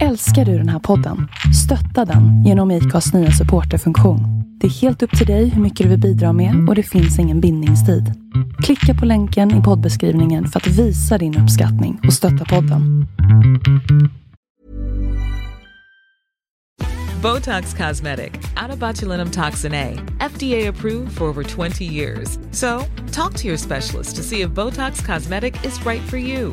Älskar du den här podden? Stötta den genom IKAs nya supporterfunktion. Det är helt upp till dig hur mycket du vill bidra med och det finns ingen bindningstid. Klicka på länken i poddbeskrivningen för att visa din uppskattning och stötta podden. Botox Cosmetic, Atobatulinum toxin A, FDA approved for over 20 years. So, talk to your specialist to see if Botox Cosmetic is right for you.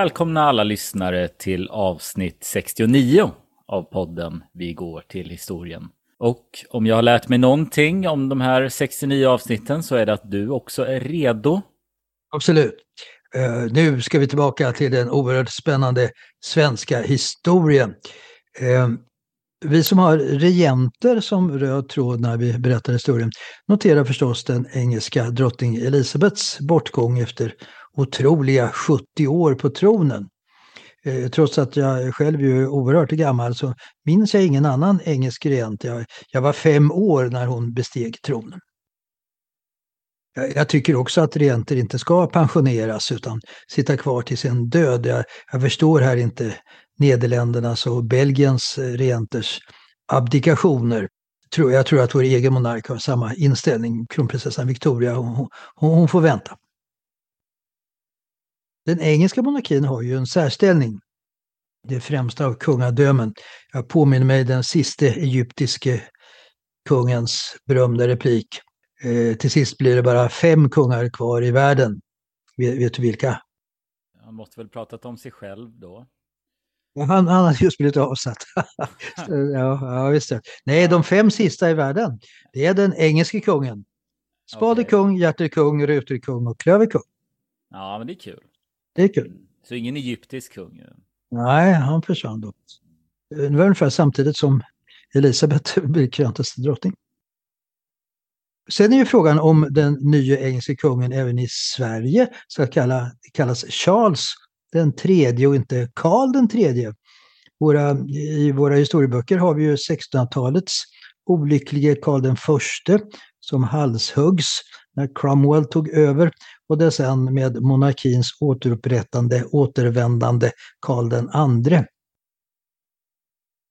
Välkomna alla lyssnare till avsnitt 69 av podden Vi går till historien. Och om jag har lärt mig någonting om de här 69 avsnitten så är det att du också är redo. Absolut. Uh, nu ska vi tillbaka till den oerhört spännande svenska historien. Uh, vi som har regenter som röd tråd när vi berättar historien noterar förstås den engelska drottning Elisabets bortgång efter otroliga 70 år på tronen. Eh, trots att jag själv är oerhört gammal så minns jag ingen annan engelsk regent. Jag, jag var fem år när hon besteg tronen. Jag, jag tycker också att regenter inte ska pensioneras utan sitta kvar till sin död. Jag, jag förstår här inte Nederländernas och Belgiens eh, regenters abdikationer. Jag tror att vår egen monark har samma inställning. Kronprinsessan Victoria, hon, hon, hon får vänta. Den engelska monarkin har ju en särställning. Det främsta av kungadömen. Jag påminner mig den sista egyptiske kungens berömda replik. Eh, till sist blir det bara fem kungar kvar i världen. Vet, vet du vilka? Han måste väl pratat om sig själv då? Han, han har just blivit avsatt. ja, ja, visst det. Nej, de fem sista i världen, det är den engelske kungen. Spade okay. kung, hjärter kung, ruter kung och klöver kung. Ja, men det är kul. Det är kul. Så ingen egyptisk kung? Nej, han försvann då. Det var ungefär samtidigt som Elisabeth blev krönt till drottning. Sen är ju frågan om den nya engelska kungen även i Sverige ska kalla, kallas Charles den tredje och inte Karl den tredje. Våra, I våra historieböcker har vi ju 1600-talets olycklige Karl den förste som halshuggs när Cromwell tog över och det sen med monarkins återupprättande, återvändande Karl den andre.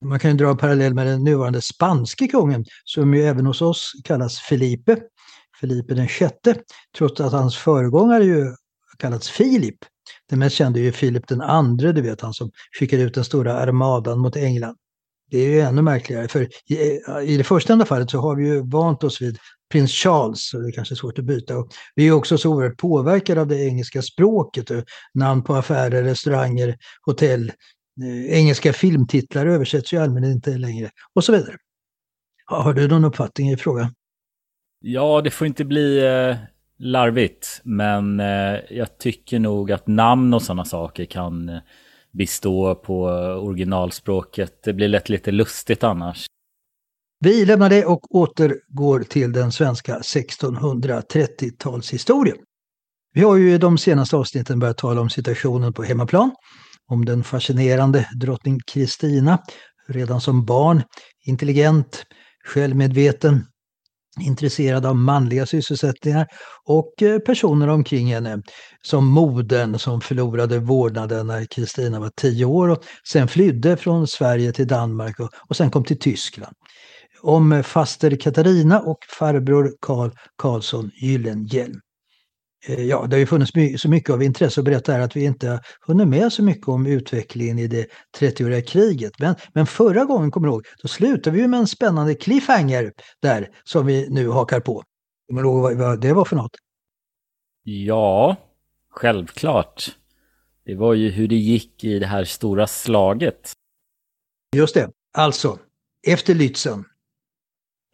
Man kan ju dra en parallell med den nuvarande spanske kungen som ju även hos oss kallas Felipe, Felipe den sjätte, trots att hans föregångare ju kallats Filip. Den mest kände är ju Filip den andre, du vet han som skickade ut den stora armadan mot England. Det är ju ännu märkligare, för i, i det första fallet så har vi ju vant oss vid prins Charles, så det är kanske är svårt att byta. Och vi är också så oerhört påverkade av det engelska språket, namn på affärer, restauranger, hotell. Eh, engelska filmtitlar översätts ju allmänt inte längre och så vidare. Har du någon uppfattning i frågan? Ja, det får inte bli eh, larvigt, men eh, jag tycker nog att namn och sådana saker kan eh, bestå på originalspråket. Det blir lätt lite lustigt annars. Vi lämnar det och återgår till den svenska 1630-talshistorien. Vi har ju i de senaste avsnitten börjat tala om situationen på hemmaplan, om den fascinerande drottning Kristina, redan som barn, intelligent, självmedveten, intresserad av manliga sysselsättningar och eh, personer omkring henne. Som modern som förlorade vårdnaden när Kristina var tio år och sen flydde från Sverige till Danmark och, och sen kom till Tyskland. Om faster Katarina och farbror Karl Karlsson Gyllenhielm. Eh, ja, det har ju funnits så mycket av intresse att berätta här att vi inte har hunnit med så mycket om utvecklingen i det 30-åriga kriget. Men, men förra gången, kommer du ihåg, då slutade vi med en spännande cliffhanger där som vi nu hakar på. Kommer du ihåg vad, det var för något? Ja, självklart. Det var ju hur det gick i det här stora slaget. Just det. Alltså, efter Lützen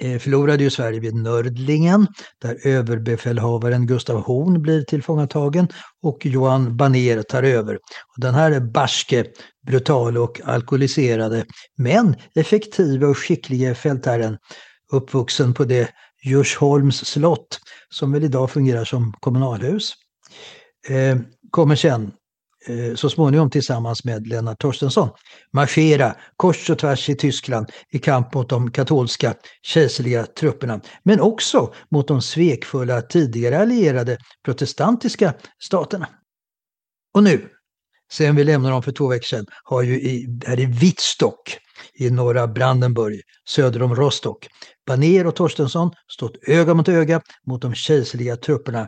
Eh, förlorade ju Sverige vid Nördlingen där överbefälhavaren Gustav Horn blir tillfångatagen och Johan Baner tar över. Och den här är barske, brutal och alkoholiserade men effektiva och skickliga fältherren uppvuxen på det Djursholms slott som väl idag fungerar som kommunalhus. Eh, kommer sen Eh, så småningom tillsammans med Lennart Torstensson marschera kors och tvärs i Tyskland i kamp mot de katolska kejserliga trupperna. Men också mot de svekfulla tidigare allierade protestantiska staterna. Och nu, sen vi lämnade dem för två veckor sedan, har ju i, här i Wittstock i norra Brandenburg, söder om Rostock, Baner och Torstensson stått öga mot öga mot de kejserliga trupperna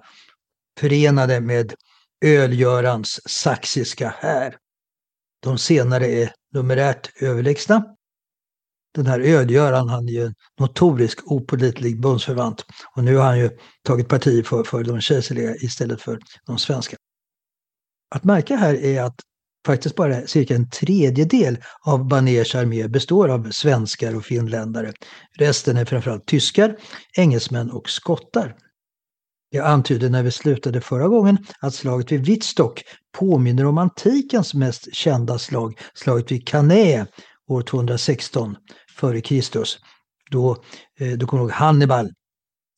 förenade med Ölgörans saxiska här. De senare är numerärt överlägsna. Den här Ölgöran, han är ju en notorisk opolitlig bundsförvant och nu har han ju tagit parti för, för de kejserliga istället för de svenska. Att märka här är att faktiskt bara cirka en tredjedel av Baners armé består av svenskar och finländare. Resten är framförallt tyskar, engelsmän och skottar. Jag antydde när vi slutade förra gången att slaget vid Wittstock påminner om antikens mest kända slag, slaget vid Cannae år 216 f.Kr. Då, eh, du kommer ihåg Hannibal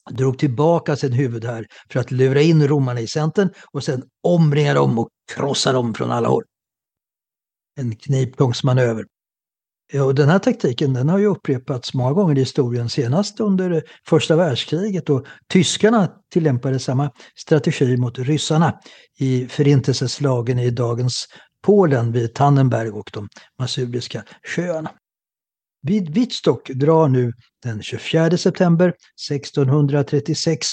drog tillbaka sin huvudhär för att lura in romarna i centern och sen omringa dem och krossa dem från alla håll. En knipgångsmanöver. Och den här taktiken den har ju upprepats många gånger i historien, senast under första världskriget och tyskarna tillämpade samma strategi mot ryssarna i förintelseslagen i dagens Polen vid Tannenberg och de Masuriska sjöarna. Vid Wittstock drar nu den 24 september 1636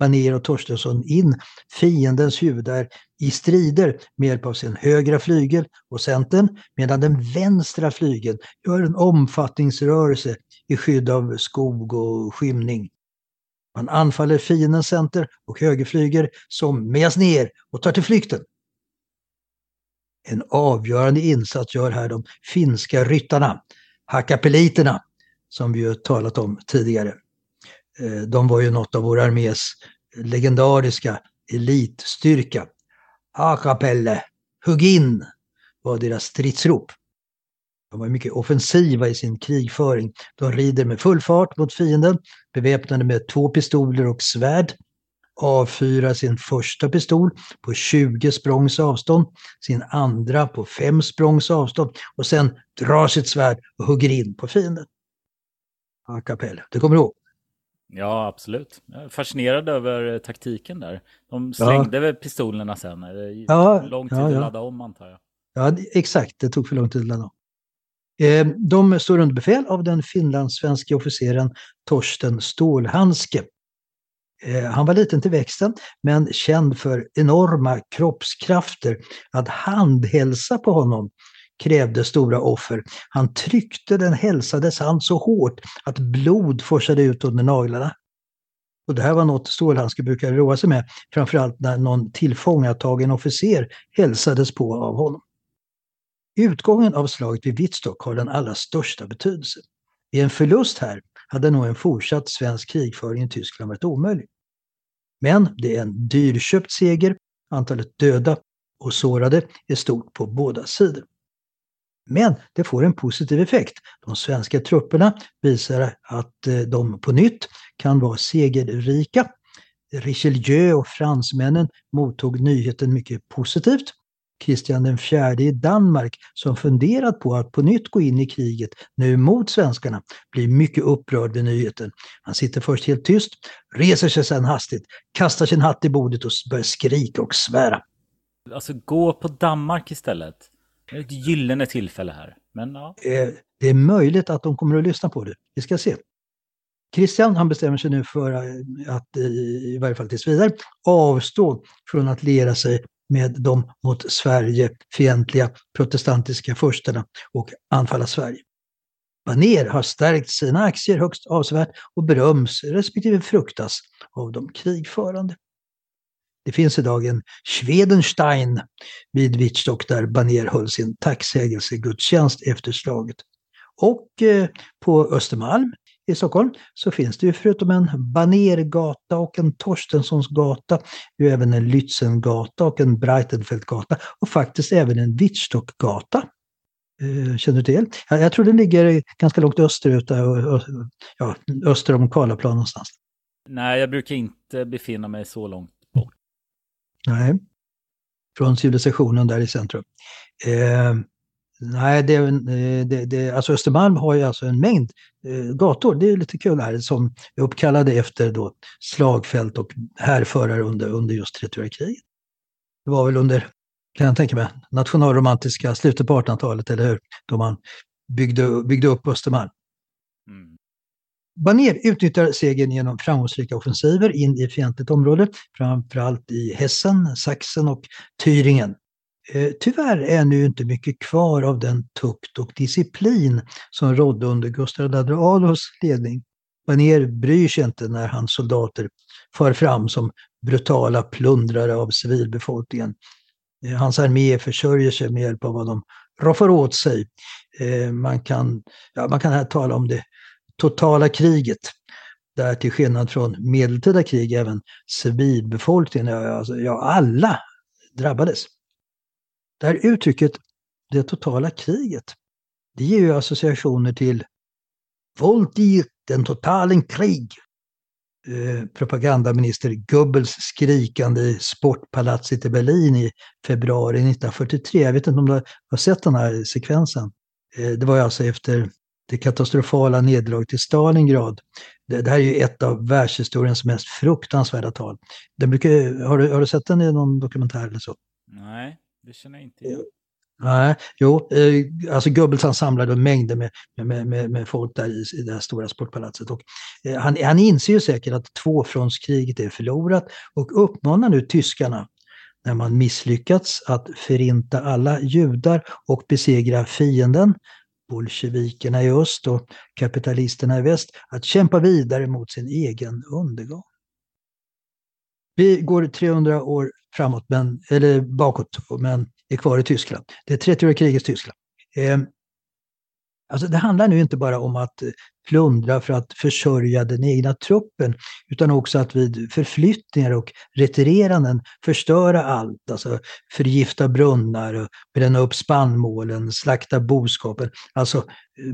Manér och Torstensson in fiendens huvudar i strider med hjälp av sin högra flygel och centern medan den vänstra flygeln gör en omfattningsrörelse i skydd av skog och skymning. Man anfaller fiendens center och högerflygel som mejas ner och tar till flykten. En avgörande insats gör här de finska ryttarna, hakapeliterna, som vi ju talat om tidigare. Eh, de var ju något av vår armés legendariska elitstyrka. A Akapelle, hugg in, var deras stridsrop. De var mycket offensiva i sin krigföring. De rider med full fart mot fienden, beväpnade med två pistoler och svärd. Avfyrar sin första pistol på 20 språngs avstånd, sin andra på 5 språngs avstånd och sen drar sitt svärd och hugger in på fienden. A cappella, det kommer du ihåg? Ja, absolut. Jag är fascinerad över taktiken där. De slängde ja. väl pistolerna sen? Det ja, lång tid ja, ja. att ladda om antar jag. Ja, exakt. Det tog för lång tid att ladda om. Eh, de står under befäl av den finlandssvenske officeren Torsten Stålhandske. Eh, han var liten till växten men känd för enorma kroppskrafter. Att handhälsa på honom krävde stora offer. Han tryckte den hälsades hand så hårt att blod forsade ut under naglarna. Och det här var något Stålhandske brukade roa sig med, framförallt när någon tillfångatagen officer hälsades på av honom. Utgången av slaget vid Wittstock har den allra största betydelse. I en förlust här hade nog en fortsatt svensk krigföring i Tyskland varit omöjlig. Men det är en dyrköpt seger, antalet döda och sårade är stort på båda sidor. Men det får en positiv effekt. De svenska trupperna visar att eh, de på nytt kan vara segerrika. Richelieu och fransmännen mottog nyheten mycket positivt. Kristian IV i Danmark som funderat på att på nytt gå in i kriget nu mot svenskarna blir mycket upprörd vid nyheten. Han sitter först helt tyst, reser sig sedan hastigt, kastar sin hatt i bordet och börjar skrika och svära. Alltså gå på Danmark istället. Det är ett gyllene tillfälle här. Men ja. Eh, det är möjligt att de kommer att lyssna på det. Vi ska se. Christian han bestämmer sig nu för eh, att, eh, i varje fall tills vidare, avstå från att lera sig med de mot Sverige fientliga protestantiska furstarna och anfalla Sverige. Baner har stärkt sina aktier högst avsevärt och beröms respektive fruktas av de krigförande. Det finns idag en Schwedenstein vid Wittstock där Baner höll sin tacksägelsegudstjänst efter slaget. Och eh, på Östermalm i Stockholm så finns det ju förutom en Banergata och en Torstenssonsgata ju även en Lützengata och en Breitenfeldtgata och faktiskt även en Wittstockgata. Eh, känner du till? Jag, jag tror den ligger ganska långt österut, ja, öster om Karlaplan någonstans. Nej, jag brukar inte befinna mig så långt. Nej, från civilisationen där i centrum. Eh, Nej, det, eh, det, det, alltså Östermalm har ju alltså en mängd eh, gator, det är lite kul här, som är uppkallade efter då slagfält och härförare under, under just kriget. Det var väl under, kan jag tänka mig, nationalromantiska slutet på 1800-talet, eller hur? Då man byggde, byggde upp Östermalm. Baner utnyttjar segern genom framgångsrika offensiver in i fientligt område, framförallt i Hessen, Sachsen och Thüringen. Eh, tyvärr är nu inte mycket kvar av den tukt och disciplin som rådde under Gustav II Adolfs ledning. Baner bryr sig inte när hans soldater far fram som brutala plundrare av civilbefolkningen. Eh, hans armé försörjer sig med hjälp av vad de roffar åt sig. Eh, man kan, ja, man kan här tala om det totala kriget där till skillnad från medeltida krig även civilbefolkningen, ja, alltså, ja alla drabbades. Det här uttrycket, det totala kriget, det ger ju associationer till våld i den totalen krig. Eh, propagandaminister Goebbels skrikande i Sportpalatset i Berlin i februari 1943. Jag vet inte om du har sett den här sekvensen. Eh, det var ju alltså efter det katastrofala nederlaget i Stalingrad. Det, det, här är ju ett av världshistoriens mest fruktansvärda tal. Den brukar, har, du, har du sett den i någon dokumentär eller så? Nej. Det känner jag inte igen. Nej, jo, eh, alltså Goebbels han samlade mängder med, med, med, med folk där i, i det här stora sportpalatset. Och, eh, han, han inser ju säkert att tvåfrontskriget är förlorat och uppmanar nu tyskarna, när man misslyckats, att förinta alla judar och besegra fienden, bolsjevikerna i öst och kapitalisterna i väst, att kämpa vidare mot sin egen undergång. Vi går 300 år framåt, men, eller bakåt, men är kvar i Tyskland. Det är 30-åriga krigets Tyskland. Ehm, Alltså det handlar nu inte bara om att plundra för att försörja den egna truppen, utan också att vid förflyttningar och retireranden förstöra allt, alltså förgifta brunnar, bränna upp spannmålen, slakta boskapen, alltså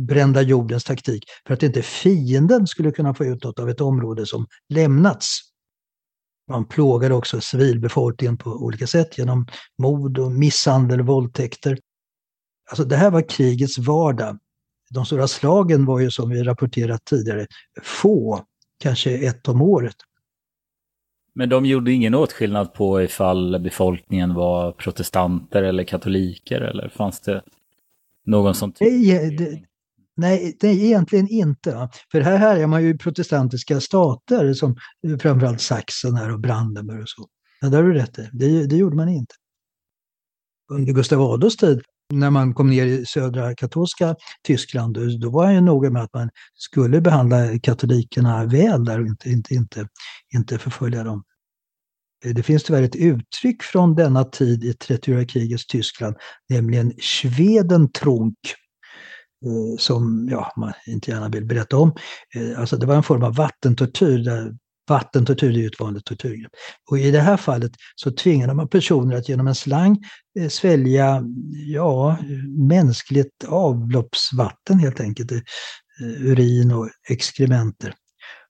brända jordens taktik, för att inte fienden skulle kunna få ut något av ett område som lämnats. Man plågade också civilbefolkningen på olika sätt genom mord och misshandel och våldtäkter. Alltså det här var krigets vardag. De stora slagen var ju som vi rapporterat tidigare få, kanske ett om året. Men de gjorde ingen åtskillnad på ifall befolkningen var protestanter eller katoliker eller fanns det någon som... Nej, det, Nej, det egentligen inte. För här, här är man ju protestantiska stater som framförallt Sachsen här och Brandenburg och så. Ja, där har du rätt det, det gjorde man inte. Under Gustav Adolfs tid, när man kom ner i södra katolska Tyskland, då, var han ju noga med att man skulle behandla katolikerna väl där och inte, inte, inte, inte förfölja dem. Eh, det finns tyvärr ett uttryck från denna tid i 30-åriga krigets Tyskland, nämligen Schwedentrunk eh, som ja, man inte gärna vill berätta om. Eh, alltså det var en form av vattentortyr. Där vattentortyr är ju ett vanligt tortyrgrepp. Och i det här fallet så tvingade man personer att genom en slang eh, svälja ja, mänskligt avloppsvatten helt enkelt. Eh, urin och exkrementer.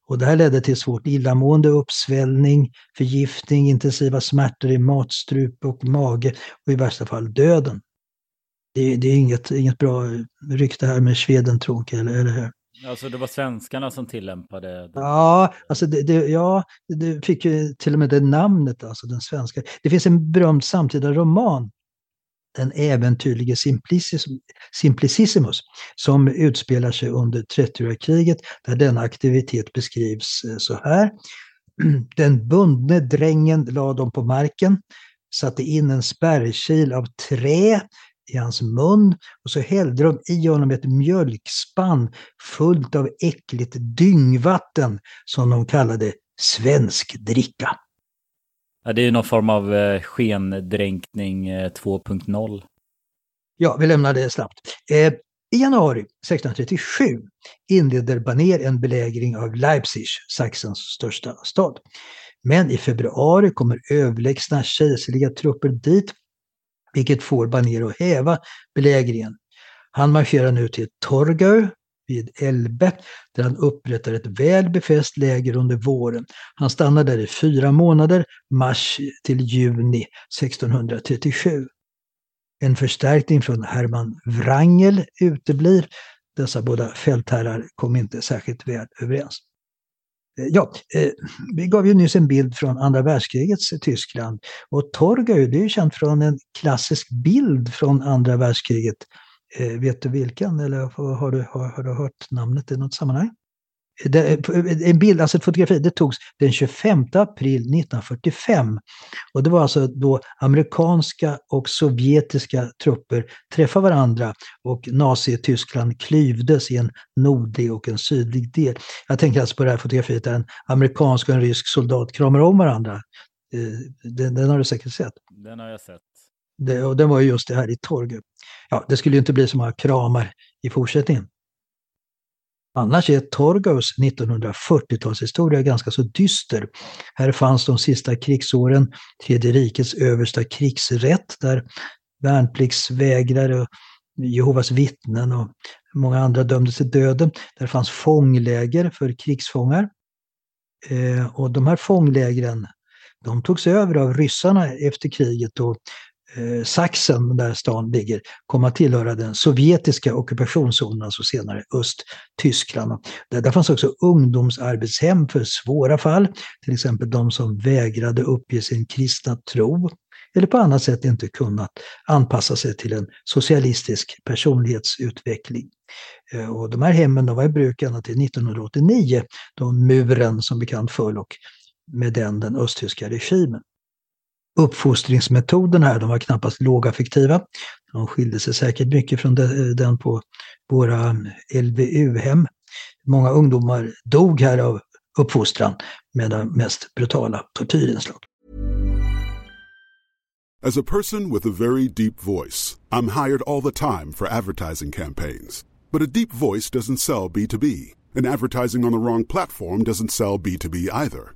Och det här ledde till svårt illamående, uppsvällning, förgiftning, intensiva smärtor i matstrupe och mage och i värsta fall döden. Det, det är inget, inget bra rykte här med Schwedentronk, eller, eller hur? Alltså det var svenskarna som tillämpade det? Ja, alltså det, det, ja, det fick ju till och med det namnet, alltså den svenska. Det finns en berömd samtida roman, Den äventyrlige Simplicissimus, som utspelar sig under 30-åriga kriget, där denna aktivitet beskrivs eh, så här. Den bundne drängen lade dem på marken, satte in en spärrkil av trä i hans mun och så hällde de i honom ett mjölkspann fullt av äckligt dyngvatten som de kallade svensk dricka. Ja, det är någon form av eh, skendränkning 2.0. Eh, ja, vi lämnar det snabbt. Eh, I januari 1637 inleder Baner en belägring av Leipzig, Sachsens största stad. Men i februari kommer överlägsna kejserliga trupper dit vilket får Baner att häva belägringen. Han marscherar nu till Torgau vid Elbe där han upprättar ett väl befäst läger under våren. Han stannar där i fyra månader, mars till juni 1637. En förstärkning från Hermann Wrangel uteblir. Dessa båda fältherrar kom inte särskilt väl överens. Eh, ja, eh, vi gav ju nyss en bild från andra världskrigets eh, Tyskland. Och Torgau, det är ju känt från en klassisk bild från andra världskriget. Eh, vet du vilken eller har du, har, har du hört namnet i något sammanhang? En bild, alltså ett fotografi, det togs den 25 april 1945. Och det var alltså då amerikanska och sovjetiska trupper träffade varandra och Nazityskland klyvdes i en nordlig och en sydlig del. Jag tänker alltså på det här fotografiet där en amerikansk och en rysk soldat kramar om varandra. Eh, den, den har du säkert sett? Den har jag sett. Det, och den var ju just det här i Torgau. Ja, det skulle ju inte bli så många kramar i fortsättningen. Annars är Torgaus 1940-talshistoria ganska så dyster. Här fanns de sista krigsåren Tredje rikets översta krigsrätt där värnpliktsvägrare, Jehovas vittnen och många andra dömdes till döden. Där fanns fångläger för krigsfångar. Eh, och de här fånglägren de togs över av ryssarna efter kriget och eh, Sachsen, där stan ligger, kom att tillhöra den sovjetiska ockupationszonen, alltså senare Östtyskland. Där, där fanns också ungdomsarbetshem för svåra fall, till exempel de som vägrade uppge sin kristna tro eller på annat sätt inte kunnat anpassa sig till en socialistisk personlighetsutveckling. Eh, och de här hemmen de var i bruk ända till 1989 då muren som bekant föll och med den den östtyska regimen uppfostringsmetoderna här, de var knappast lågaffektiva. De skilde sig säkert mycket från den på våra LVU-hem. Många ungdomar dog här av uppfostran med de mest brutala tortyrinslag. As a person with a very deep voice, I'm hired all the time for advertising campaigns. But a deep voice doesn't sell B2B, and advertising on the wrong platform doesn't sell B2B either.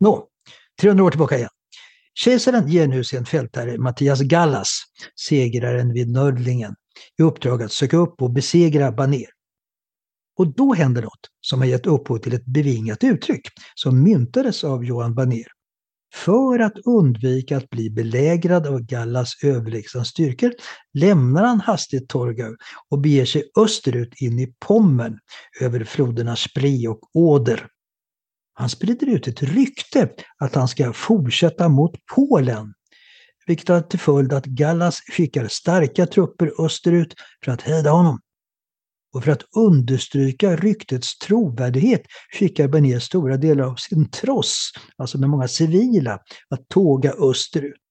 Nå, 300 år tillbaka igen. Kejsaren ger nu sin fältherre Mattias Gallas, segraren vid Nördlingen, i uppdrag att söka upp och besegra Baner. Och då händer något som har gett upphov till ett bevingat uttryck som myntades av Johan Baner. För att undvika att bli belägrad av Gallas överlägsna styrkor lämnar han hastigt Torgau och beger sig österut in i Pommern över floderna Spree och Oder. Han sprider ut ett rykte att han ska fortsätta mot Polen, vilket har till följd att Gallas skickar starka trupper österut för att hejda honom. Och för att understryka ryktets trovärdighet skickar Bernier stora delar av sin tross, alltså med många civila, att tåga österut.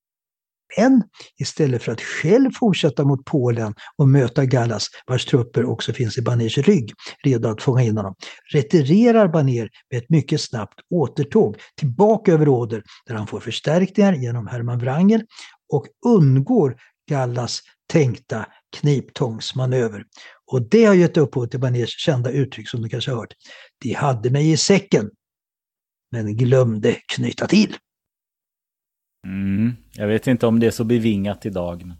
Men istället för att själv fortsätta mot Polen och möta Gallas, vars trupper också finns i Baners rygg, redo att fånga in honom, retirerar Baner med ett mycket snabbt återtåg tillbaka över Oder, där han får förstärkningar genom Hermann Wrangel och undgår Gallas tänkta kniptångsmanöver. Och det har gett upphov till Baners kända uttryck som du kanske har hört. De hade mig i säcken, men glömde knyta till. Mm. Jag vet inte om det är så bevingat idag. Men...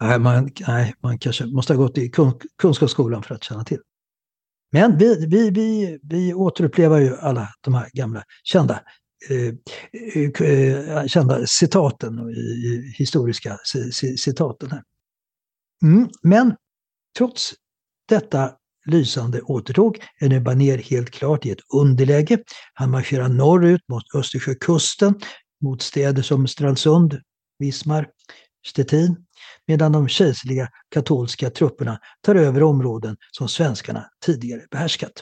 nej, man, nej, man kanske måste ha gått i kunskapsskolan för att känna till. Men vi, vi, vi, vi återupplever ju alla de här gamla kända, eh, eh, eh kända citaten, och historiska citaten. Här. Mm, men trots detta lysande återtåg är nu Baner helt klart i ett underläge. Han marscherar norrut mot Östersjökusten mot städer som Stralsund, Wismar, Stettin, medan de kejserliga katolska trupperna tar över områden som svenskarna tidigare behärskat.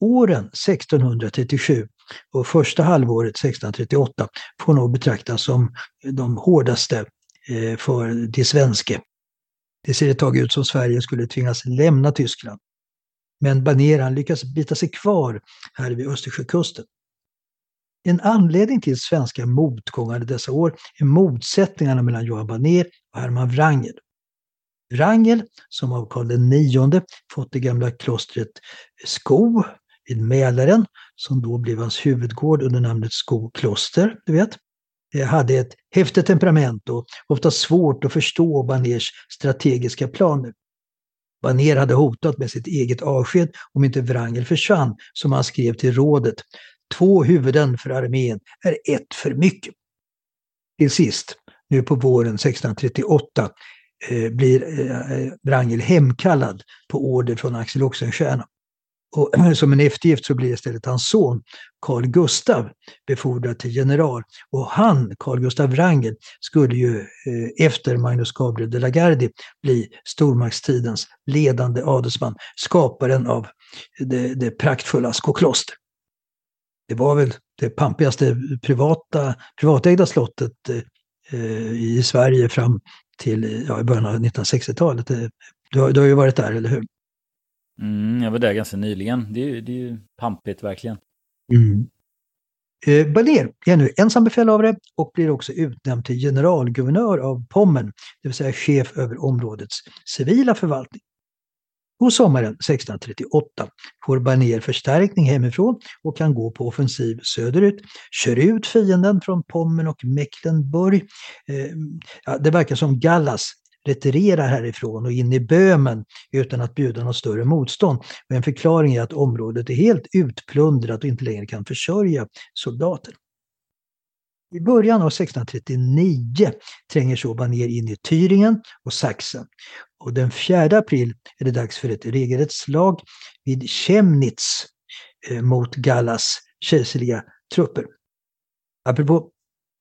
Åren 1637 och första halvåret 1638 får nog betraktas som de hårdaste eh, för de svenske. Det ser ett tag ut som Sverige skulle tvingas lämna Tyskland. Men baneran lyckas bita sig kvar här vid Östersjökusten. En anledning till svenska motgångar dessa år är motsättningarna mellan Johan Baner och Hermann Wrangel. Wrangel, som av Karl IX fått det gamla klostret Sko vid Mälaren, som då blev hans huvudgård under namnet Sko kloster, du vet, eh, hade ett häftigt temperament och ofta svårt att förstå Baners strategiska planer. Baner hade hotat med sitt eget avsked om inte Wrangel försvann, som han skrev till rådet Två huvuden för armén är ett för mycket. Till sist, nu på våren 1638, eh, blir eh, eh, Wrangel hemkallad på order från Axel Oxenstierna. Och som en eftergift så blir istället hans son Carl Gustav befordrad till general. Och han, Carl Gustav Wrangel, skulle ju efter Magnus Gabriel de la Gardie bli stormaktstidens ledande adelsman, skaparen av det, det praktfulla Skokloster det var väl det pampigaste privata, privatägda slottet eh, i Sverige fram till ja, i början av 1960-talet. Du har, du har ju varit där, eller hur? Mm, jag var där ganska nyligen. Det är ju, det är ju pampigt verkligen. Mm. Eh, Baler är nu ensam befälhavare och blir också utnämnd till generalguvernör av Pommern, det vill säga chef över områdets civila förvaltning. På sommaren 1638 får Barnier förstärkning hemifrån och kan gå på offensiv söderut, kör ut fienden från Pommern och Mecklenburg. Eh, ja, det verkar som Gallas retirerar härifrån och in i Böhmen utan att bjuda något större motstånd. Men en förklaring är att området är helt utplundrat och inte längre kan försörja soldater. I början av 1639 tränger så Banér in i Thüringen och Sachsen. Och den 4 april är det dags för ett regelrätt slag vid Chemnitz eh, mot Gallas kejserliga trupper. Apropå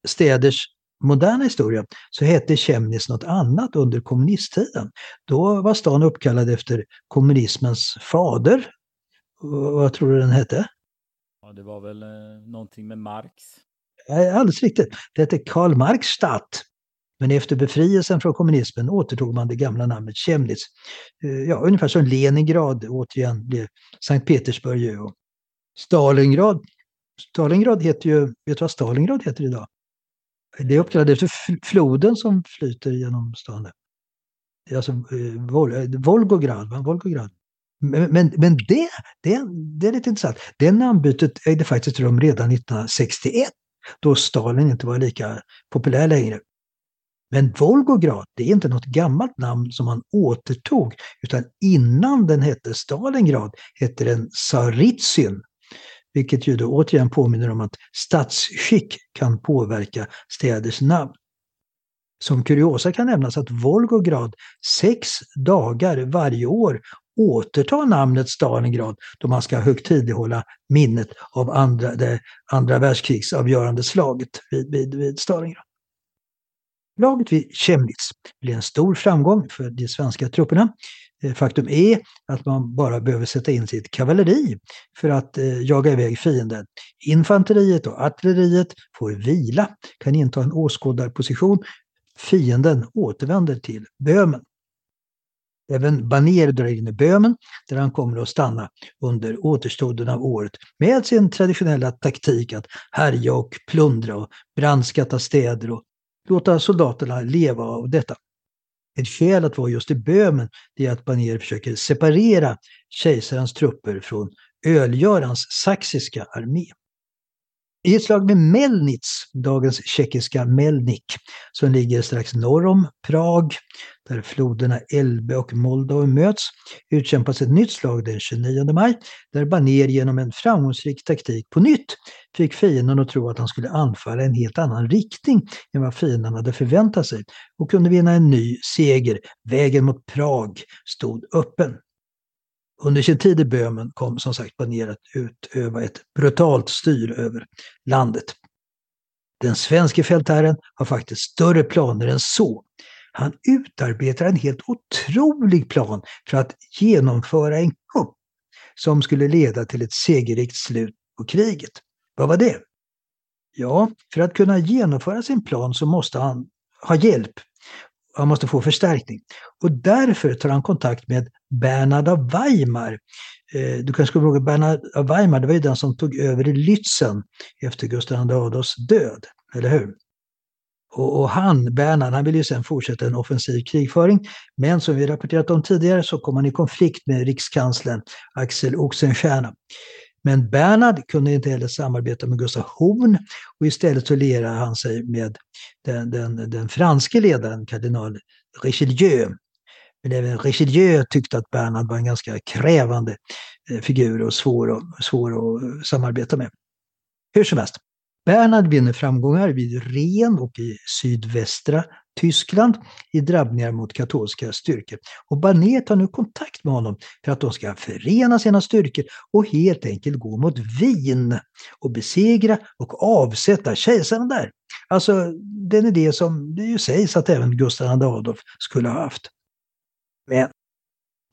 städers moderna historia så hette Chemnitz något annat under kommunisttiden. Då var stan uppkallad efter kommunismens fader. Vad tror du den hette? Ja, det var väl eh, någonting med Marx. Alldeles riktigt. Det hette Karl Marx Stadt. Men efter befrielsen från kommunismen återtog man det gamla namnet Chemnitz. Eh, ja, ungefär som Leningrad återigen blev Sankt Petersburg. Och Stalingrad, Stalingrad heter ju, vet du vad Stalingrad heter idag? Det är uppkallat efter floden som flyter genom staden. Det är alltså eh, Vol eh, Volgograd. Va? Volgograd. Men, men, men det, det, det är lite intressant. Det namnbytet ägde faktiskt rum redan 1961 då Stalin inte var lika populär längre. Men Volgograd, det är inte något gammalt namn som man återtog, utan innan den hette Stalingrad hette den Saritsyn. Vilket ju då återigen påminner om att statsskick kan påverka städers namn. Som kuriosa kan nämnas att Volgograd sex dagar varje år återtar namnet Stalingrad då man ska högtidlighålla minnet av andra, det andra världskrigsavgörande slaget vid, vid, vid Stalingrad. Slaget vid Chemnitz blev en stor framgång för de svenska trupperna. Eh, faktum är att man bara behöver sätta in sitt kavalleri för att eh, jaga iväg fienden. Infanteriet och artilleriet får vila, kan inta en åskådarposition. Fienden återvänder till Böhmen. Även Baner drar in i Böhmen där han kommer att stanna under återstoden av året med sin traditionella taktik att härja och plundra och brandskatta städer och låta soldaterna leva av detta. Ett skäl att vara just i Böhmen är att Banér försöker separera kejsarens trupper från ölgörans saxiska armé. I ett slag med Melnitz, dagens tjeckiska Melnik, som ligger strax norr om Prag, där floderna Elbe och Moldau möts, utkämpas ett nytt slag den 29 maj, där Baner genom en framgångsrik taktik på nytt fick fienden att tro att han skulle anfalla en helt annan riktning än vad fienden hade förväntat sig och kunde vinna en ny seger. Vägen mot Prag stod öppen. Under sin tid i Böhmen kom som sagt Banér att utöva ett brutalt styr över landet. Den svenske fältherren har faktiskt större planer än så. Han utarbetar en helt otrolig plan för att genomföra en kupp som skulle leda till ett segerrikt slut på kriget. Vad var det? Ja, för att kunna genomföra sin plan så måste han ha hjälp han måste få förstärkning. Och därför tar han kontakt med Bernhard av Weimar. Eh, du kanske kommer ihåg Bernhard av Weimar, det var ju den som tog över i Lützen efter Gustav II Adolfs död, eller hur? Och, och han, Bernhard, han ville ju sen fortsätta en offensiv krigföring. Men som vi rapporterat om tidigare så kom han i konflikt med rikskanslern Axel Oxenstierna. Men Bernhard kunde inte heller samarbeta med Gustav Horn och istället så lierade han sig med den, den, den franske ledaren kardinal Richelieu. Men även Richelieu tyckte att Bernhard var en ganska krävande eh, figur och svår, och, svår att samarbeta med. Hur som helst, Bernhard vinner framgångar vid Ren och i sydvästra Tyskland i drabbningar mot katolska styrkor. Och Barnet tar nu kontakt med honom för att de ska förena sina styrkor och helt enkelt gå mot Wien och besegra och avsätta kejsaren där. Alltså den idé som det ju sägs att även Gustav II Adolf skulle ha haft. Men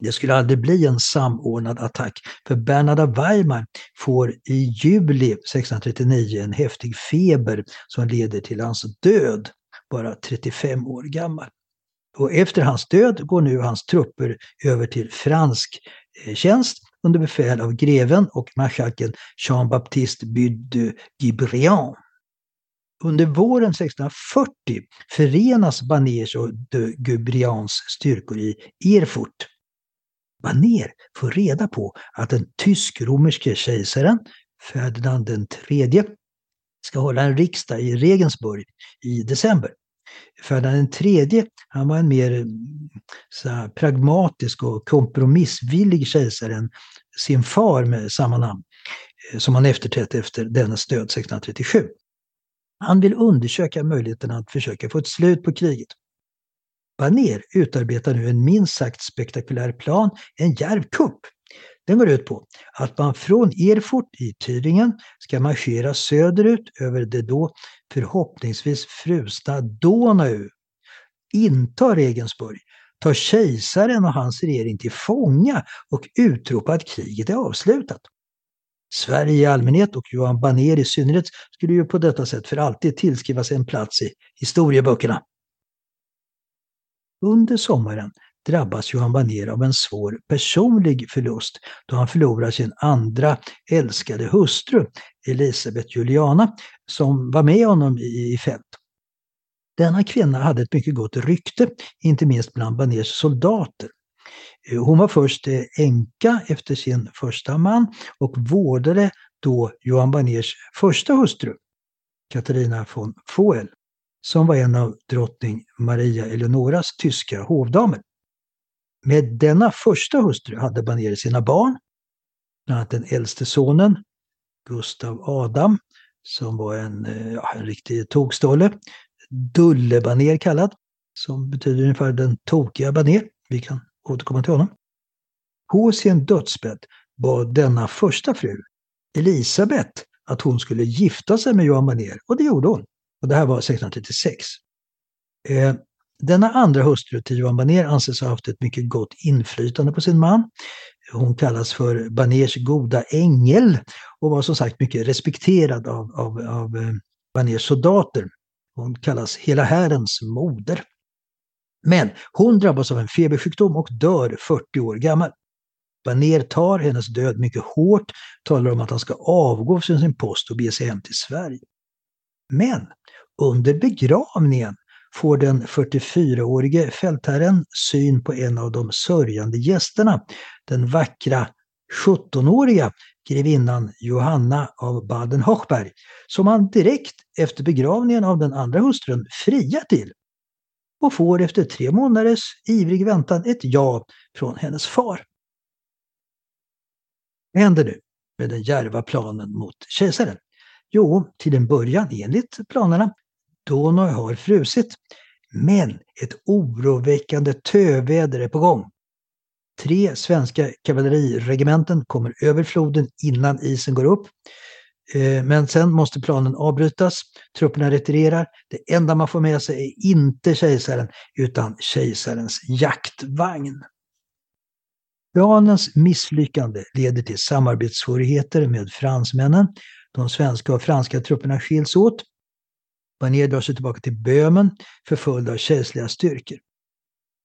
det skulle aldrig bli en samordnad attack, för Bernhard av Weimar får i juli 1639 en häftig feber som leder till hans död, bara 35 år gammal. Och efter hans död går nu hans trupper över till fransk eh, tjänst under befäl av greven och marskalken Jean-Baptiste By de Under våren 1640 förenas Baners och de Gubrians styrkor i Erfurt Baner får reda på att den tysk-romerske kejsaren Ferdinand III ska hålla en riksdag i Regensburg i december. Ferdinand III han var en mer mm, så pragmatisk och kompromissvillig kejsare än sin far med samma namn, eh, som han efterträtt efter dennes död 1637. Han vill undersöka möjligheten att försöka få ett slut på kriget. Baner utarbetar nu en minst sagt spektakulär plan, en djärv kupp. Den går ut på att man från Erfurt i Thüringen ska marschera söderut över det då förhoppningsvis frusna Donau, inta Regensburg, ta kejsaren och hans regering till fånga och utropa att kriget är avslutat. Sverige i allmänhet och Johan Baner i synnerhet skulle ju på detta sätt för alltid tillskrivas en plats i historieböckerna. Under sommaren drabbas Johan Baner av en svår personlig förlust då han förlorar sin andra älskade hustru Elisabeth Juliana som var med honom i, fält. Denna kvinna hade ett mycket gott rykte, inte minst bland Baners soldater. Eh, hon var först eh, änka efter sin första man och vårdade då Johan Baners första hustru. Katarina von Foel som var en av drottning Maria Eleonoras tyska hovdamer. Med denna första hustru hade Banér sina barn, bland annat den äldste sonen, Gustav Adam, som var en, eh, ja, en riktig tokstolle. Dulle Banér kallad, som betyder ungefär den tokiga Baner. Vi kan återkomma till honom. På sin dödsbädd bad denna första fru, Elisabet, att hon skulle gifta sig med Johan Baner och det gjorde hon. Och det här var 1636. Eh, denna andra hustru till Johan Baner anses ha haft ett mycket gott inflytande på sin man. Hon kallas för Baners goda ängel och var som sagt mycket respekterad av, av, av eh, Baners soldater. Hon kallas hela härens moder. Men hon drabbas av en febersjukdom och dör 40 år gammal. Baner tar hennes död mycket hårt, talar om att han ska avgå från sin post och bege sig hem till Sverige. Men under begravningen får den 44-årige fältherren syn på en av de sörjande gästerna, den vackra 17-åriga grevinnan Johanna av Baden-Hochberg, som han direkt efter begravningen av den andra hustrun friar till och får efter tre månaders ivrig väntan ett ja från hennes far. Vad händer nu med den järva planen mot kejsaren? Jo, till en början enligt planerna, Donau har frusit. Men ett oroväckande töväder är på gång. Tre svenska kavalleriregementen kommer över floden innan isen går upp. Eh, men sen måste planen avbrytas. Trupperna retirerar. Det enda man får med sig är inte kejsaren utan kejsarens jaktvagn. Planens misslyckande leder till samarbetssvårigheter med fransmännen. De svenska och franska trupperna skiljs åt. Barnier drar sig tillbaka till Böhmen förföljd av känsliga styrkor.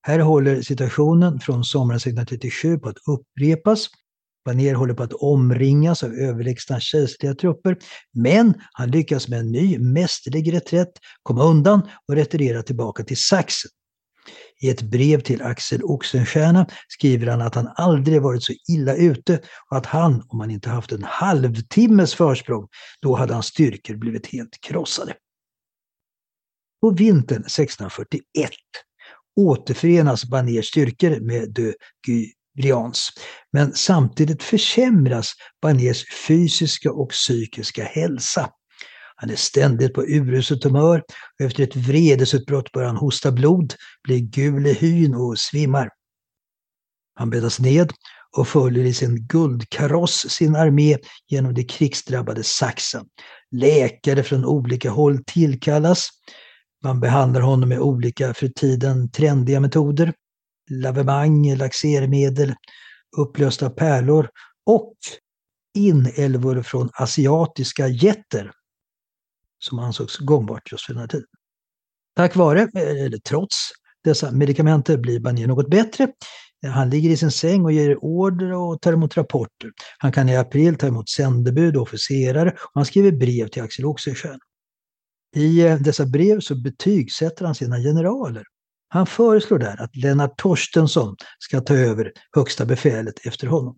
Här håller situationen från sommaren 1637 på att upprepas. Barnier håller på att omringas av överlägsna känsliga trupper, men han lyckas med en ny mästerlig reträtt komma undan och retirera tillbaka till Sachsen. I ett brev till Axel Oxenstierna skriver han att han aldrig varit så illa ute och att han, om han inte haft en halvtimmes försprång, då hade hans styrkor blivit helt krossade. På vintern 1641 återförenas Baners styrkor med de Gubrians. Men samtidigt försämras Baners fysiska och psykiska hälsa. Han är ständigt på uruset humör och efter ett vredesutbrott börjar han hosta blod, blir gul i hyn och svimmar. Han bäddas ned och följer i sin guldkaross sin armé genom det krigsdrabbade Sachsen. Läkare från olika håll tillkallas. Man behandlar honom med olika för tiden trendiga metoder. Lavemang, laxermedel, upplösta pärlor och inälvor från asiatiska jätter som ansågs gångbart just för den här tiden. Tack vare, eller trots, dessa medikamenter blir Banier något bättre. Han ligger i sin säng och ger order och tar emot rapporter. Han kan i april ta emot sändebud och officerare och han skriver brev till Axel Oxenstierna. I eh, dessa brev så betygsätter han sina generaler. Han föreslår där att Lennart Torstensson ska ta över högsta befälet efter honom.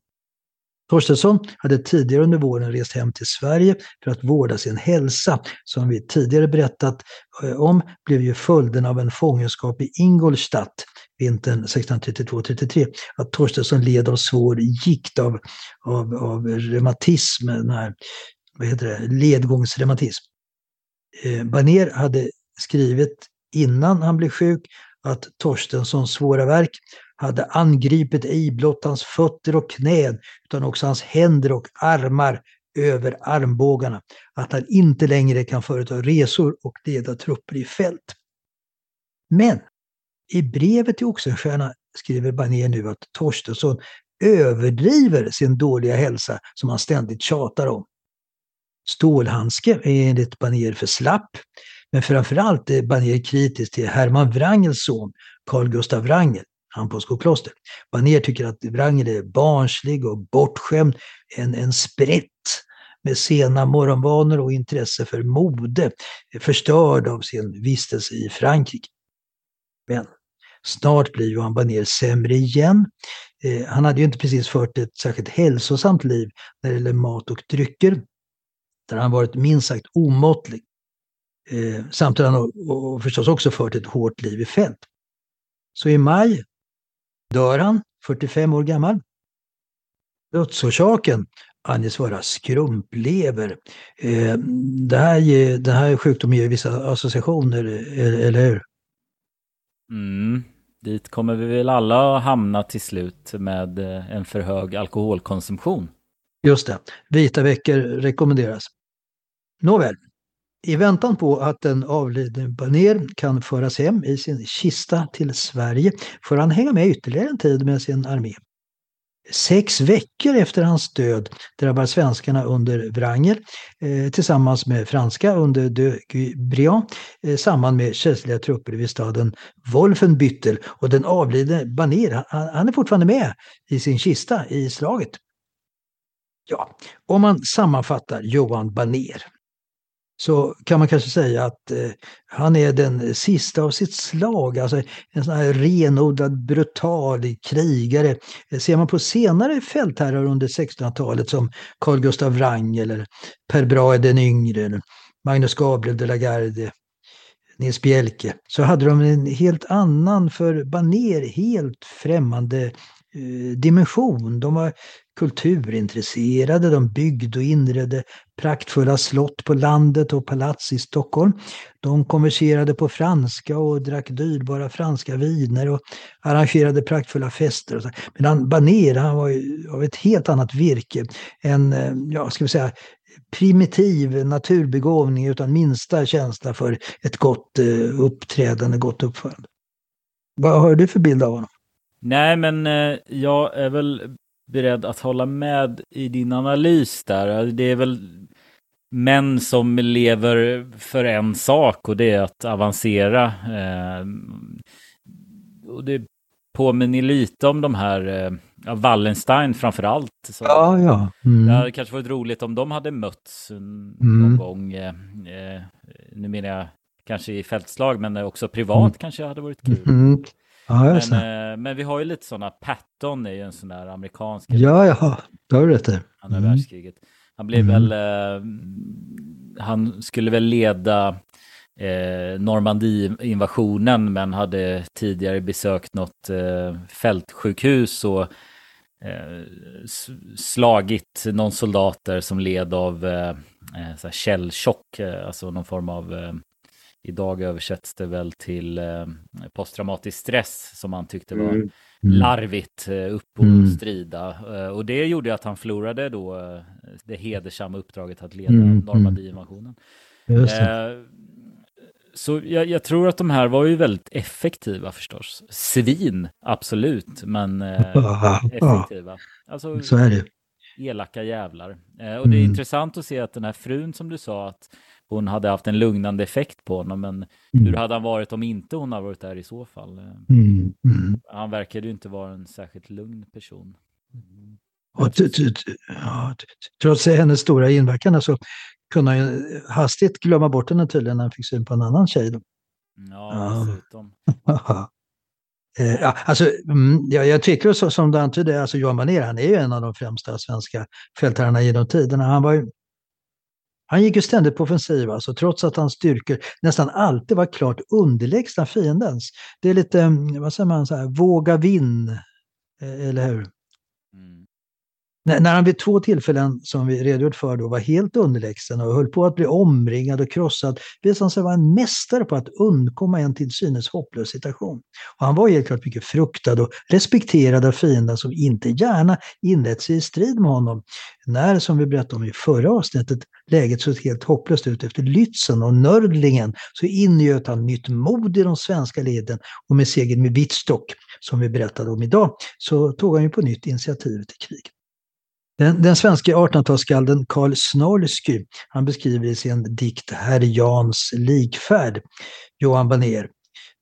Torstensson hade tidigare under våren rest hem till Sverige för att vårda sin hälsa. Som vi tidigare berättat eh, om blev ju följden av en fångenskap i Ingolstadt vintern 1632-33 att Torstensson led av svår gikt av, av, av reumatism, den här, vad heter det, ledgångsreumatism. Eh, Baner hade skrivit innan han blev sjuk att Torstenssons svåra verk hade angripit ej blott hans fötter och knän utan också hans händer och armar över armbågarna. Att han inte längre kan företa resor och leda trupper i fält. Men i brevet till Oxenstierna skriver Baner nu att Torstensson överdriver sin dåliga hälsa som han ständigt tjatar om. Stålhandske är enligt Banér för slapp. Men framförallt är Banér kritisk till Hermann Wrangels son, Carl Gustav Wrangel, han på Skokloster. Banér tycker att Wrangel är barnslig och bortskämd, en, en sprätt med sena morgonvanor och intresse för mode, förstörd av sin vistelse i Frankrike. Men snart blir Johan Banér sämre igen. Eh, han hade ju inte precis fört ett särskilt hälsosamt liv när det gäller mat och drycker där han varit minst sagt omåttlig. Eh, samtidigt har han och, förstås också fört ett hårt liv i fält. Så i maj dör han, 45 år gammal. Dödsorsaken anges vara skrumplever. Eh, det här, den här sjukdomen ger vissa associationer, eller hur? Mm, dit kommer vi väl alla hamna till slut med eh, en för hög alkoholkonsumtion. Just det, vita veckor rekommenderas. Nåväl, i väntan på att den avlidne Baner kan föras hem i sin kista till Sverige får han hänga med ytterligare en tid med sin armé. Sex veckor efter hans död drabbar svenskarna under Wrangel eh, tillsammans med franska under de Guibriand eh, samman med kejserliga trupper vid staden Wolfenbüttel och den avlidne Baner, han, han är fortfarande med i sin kista i slaget. Ja, om man sammanfattar Johan Baner så kan man kanske säga att eh, han är den sista av sitt slag, alltså en sån här renodlad brutal krigare. Ser man på senare fältherrar under 1600-talet som Carl Gustav Wrang eller Per Brahe den yngre eller Magnus Gabriel de la Garde, Nils Bjelke, så hade de en helt annan, för Baner helt främmande eh, dimension. De var kulturintresserade, de byggde och inredde praktfulla slott på landet och palats i Stockholm. De konverserade på franska och drack dyrbara franska viner och arrangerade praktfulla fester. Och så. Medan Baner, han var av ett helt annat virke. En, eh, ja, ska vi säga, primitiv naturbegåvning utan minsta känsla för ett gott eh, uppträdande, gott uppförande. Vad har du för bild av honom? Nej, men eh, jag är väl beredd att hålla med i din analys där. Det är väl män som lever för en sak och det är att avancera. Eh, och det påminner lite om de här, eh, ja, Wallenstein framför allt. Så ja, ja. Mm. Det hade kanske varit roligt om de hade mötts någon mm. gång. Eh, eh, nu menar jag kanske i fältslag, men också privat mm. kanske hade varit kul. Ja, men, eh, men, vi har ju lite sådana, Patton är ju en sån där amerikansk. Ja, ja, det har du rätt i. Andra mm. världskriget. Han blev mm. väl, eh, han skulle väl leda eh, Normandie-invasionen men hade tidigare besökt något eh, fältsjukhus och eh, slagit någon soldater som led av eh, eh källchock, eh, alltså någon form av eh, Idag översätts det väl till eh, posttraumatisk stress som han tyckte var mm. Mm. larvigt eh, upp och mm. strida. Eh, och det gjorde att han förlorade då eh, det hedersamma uppdraget att leda mm. Normandie-invasionen. Eh, så jag, jag, tror att de här var ju väldigt effektiva förstås. Svin, absolut, men eh, effektiva. Alltså, så är det. Elaka jävlar. Eh, och det är mm. intressant att se att den här frun som du sa att hon hade haft en lugnande effekt på honom. Men mm. hur hade han varit om inte hon hade varit där i så fall? Mm. Mm. Han verkade ju inte vara en särskilt lugn person. Och ja, trots hennes stora inverkan så kunde han ju hastigt glömma bort henne tydligen när han fick syn på en annan tjej. Då. Ja, dessutom. Eh, ja, alltså, mm, jag, jag tycker så, som du antydde, alltså Johan Banér, han är ju en av de främsta svenska fältherrarna genom tiderna. Han var ju han gick ju ständigt på offensiv, alltså, trots att hans styrkor nästan alltid var klart underlägsna fiendens. Det är lite, mm, vad säger man, så här, våga vinn, eh, eller hur? När han vid två tillfällen, som vi redogjort för, då, var helt underlägsen och höll på att bli omringad och krossad visade han sig vara en mästare på att undkomma en till synes hopplös situation. Och han var helt klart mycket fruktad och respekterad av fienden som inte gärna inlett sig i strid med honom. När, som vi berättade om i förra avsnittet, läget såg helt hopplöst ut efter Lützen och Nördlingen så ingöt han nytt mod i de svenska leden och med segern med Wittstock, som vi berättade om idag, så tog han ju på nytt initiativet till krig. Den, den svenska 1800-talsskalden Karl Snoilsky, han beskriver i sin dikt Herr Jans likfärd, Johan Baner,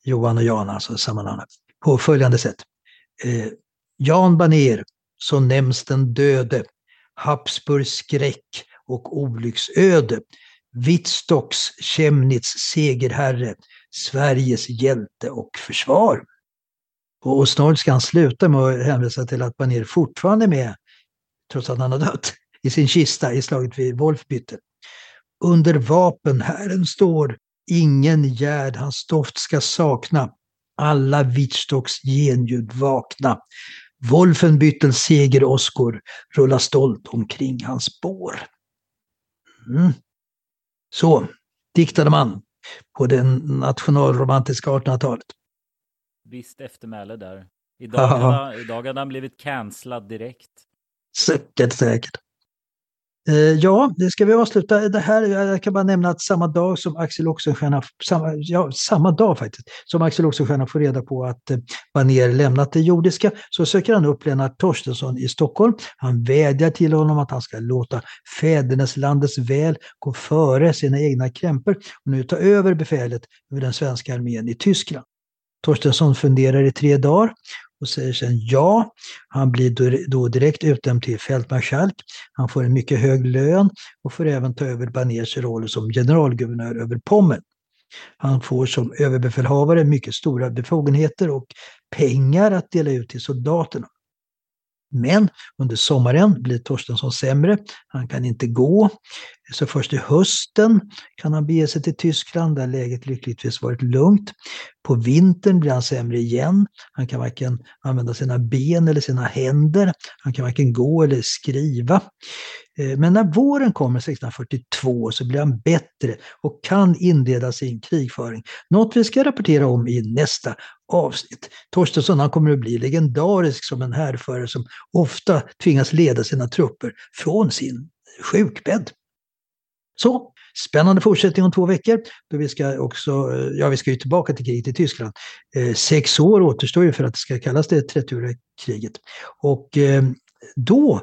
Johan och Jan alltså samma på följande sätt. Eh, Jan Baner, så nämns den döde, Habsburgs skräck och olycksöde, Wittstocks, Chemnitz segerherre, Sveriges hjälte och försvar. Och, och snart ska han sluta med att hänvisa till att Baner fortfarande är med trots att han har dött, i sin kista i slaget vid Wolfbytte. Under vapenhären står Ingen gärd hans doft ska sakna. Alla Wittstocks genljud vakna. Wolfenbüttels segeråskor rullar stolt omkring hans spår. Mm. Så diktade man på det nationalromantiska 1800-talet. Visst eftermäle där. Idag, hade, idag hade han blivit cancellad direkt. Säkert, säkert. Eh, ja, det ska vi avsluta det här. Jag kan bara nämna att samma dag som Axel Oxenstierna, samma, ja, samma dag faktiskt, som Axel Oxenstierna får reda på att eh, Baner lämnat det jordiska så söker han upp Lennart Torstensson i Stockholm. Han vädjar till honom att han ska låta fäderneslandets väl gå före sina egna krämpor och nu ta över befälet över den svenska armén i Tyskland. Torstensson funderar i tre dagar och säger sen ja. Han blir då direkt utnämnd till fältmarskalk. Han får en mycket hög lön och får även ta över Baners roll som generalguvernör över Pommern. Han får som överbefälhavare mycket stora befogenheter och pengar att dela ut till soldaterna. Men under sommaren blir Torstensson sämre. Han kan inte gå. Så först i hösten kan han bege sig till Tyskland där läget lyckligtvis varit lugnt. På vintern blir han sämre igen. Han kan varken använda sina ben eller sina händer. Han kan varken gå eller skriva. Eh, men när våren kommer 1642 så blir han bättre och kan inleda sin krigföring. Något vi ska rapportera om i nästa avsnitt. Torstensson han kommer att bli legendarisk som en härförare som ofta tvingas leda sina trupper från sin sjukbädd. Så, spännande fortsättning om två veckor. Då vi ska också, eh, ja vi ska ju tillbaka till kriget i Tyskland. Eh, sex år återstår ju för att det ska kallas det 30-åriga kriget. Och eh, då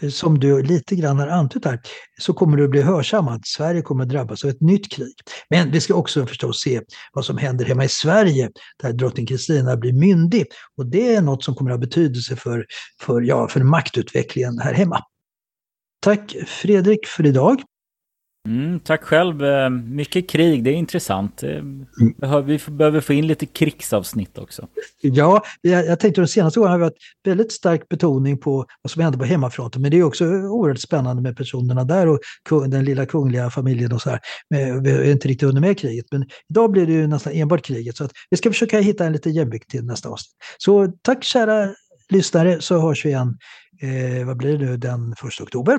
eh, som du lite grann har antytt här, så kommer du att bli hörsam att Sverige kommer att drabbas av ett nytt krig. Men vi ska också förstås se vad som händer hemma i Sverige, där drottning Kristina blir myndig. Och det är något som kommer att ha betydelse för, för, ja, för maktutvecklingen här hemma. Tack Fredrik för idag. Mm, tack själv. Eh, mycket krig, det är intressant. Eh, vi behöver få in lite krigsavsnitt också. Ja, jag, jag tänkte de senaste åren har vi haft väldigt stark betoning på vad som händer på hemmafronten. Men det är också oerhört spännande med personerna där och den lilla kungliga familjen och så här. Vi är inte riktigt under med kriget, men idag blir det ju nästan enbart kriget. Så att vi ska försöka hitta en liten jämvikt till nästa avsnitt. Så tack kära lyssnare, så hörs vi igen. Eh, vad blir det nu den 1 oktober?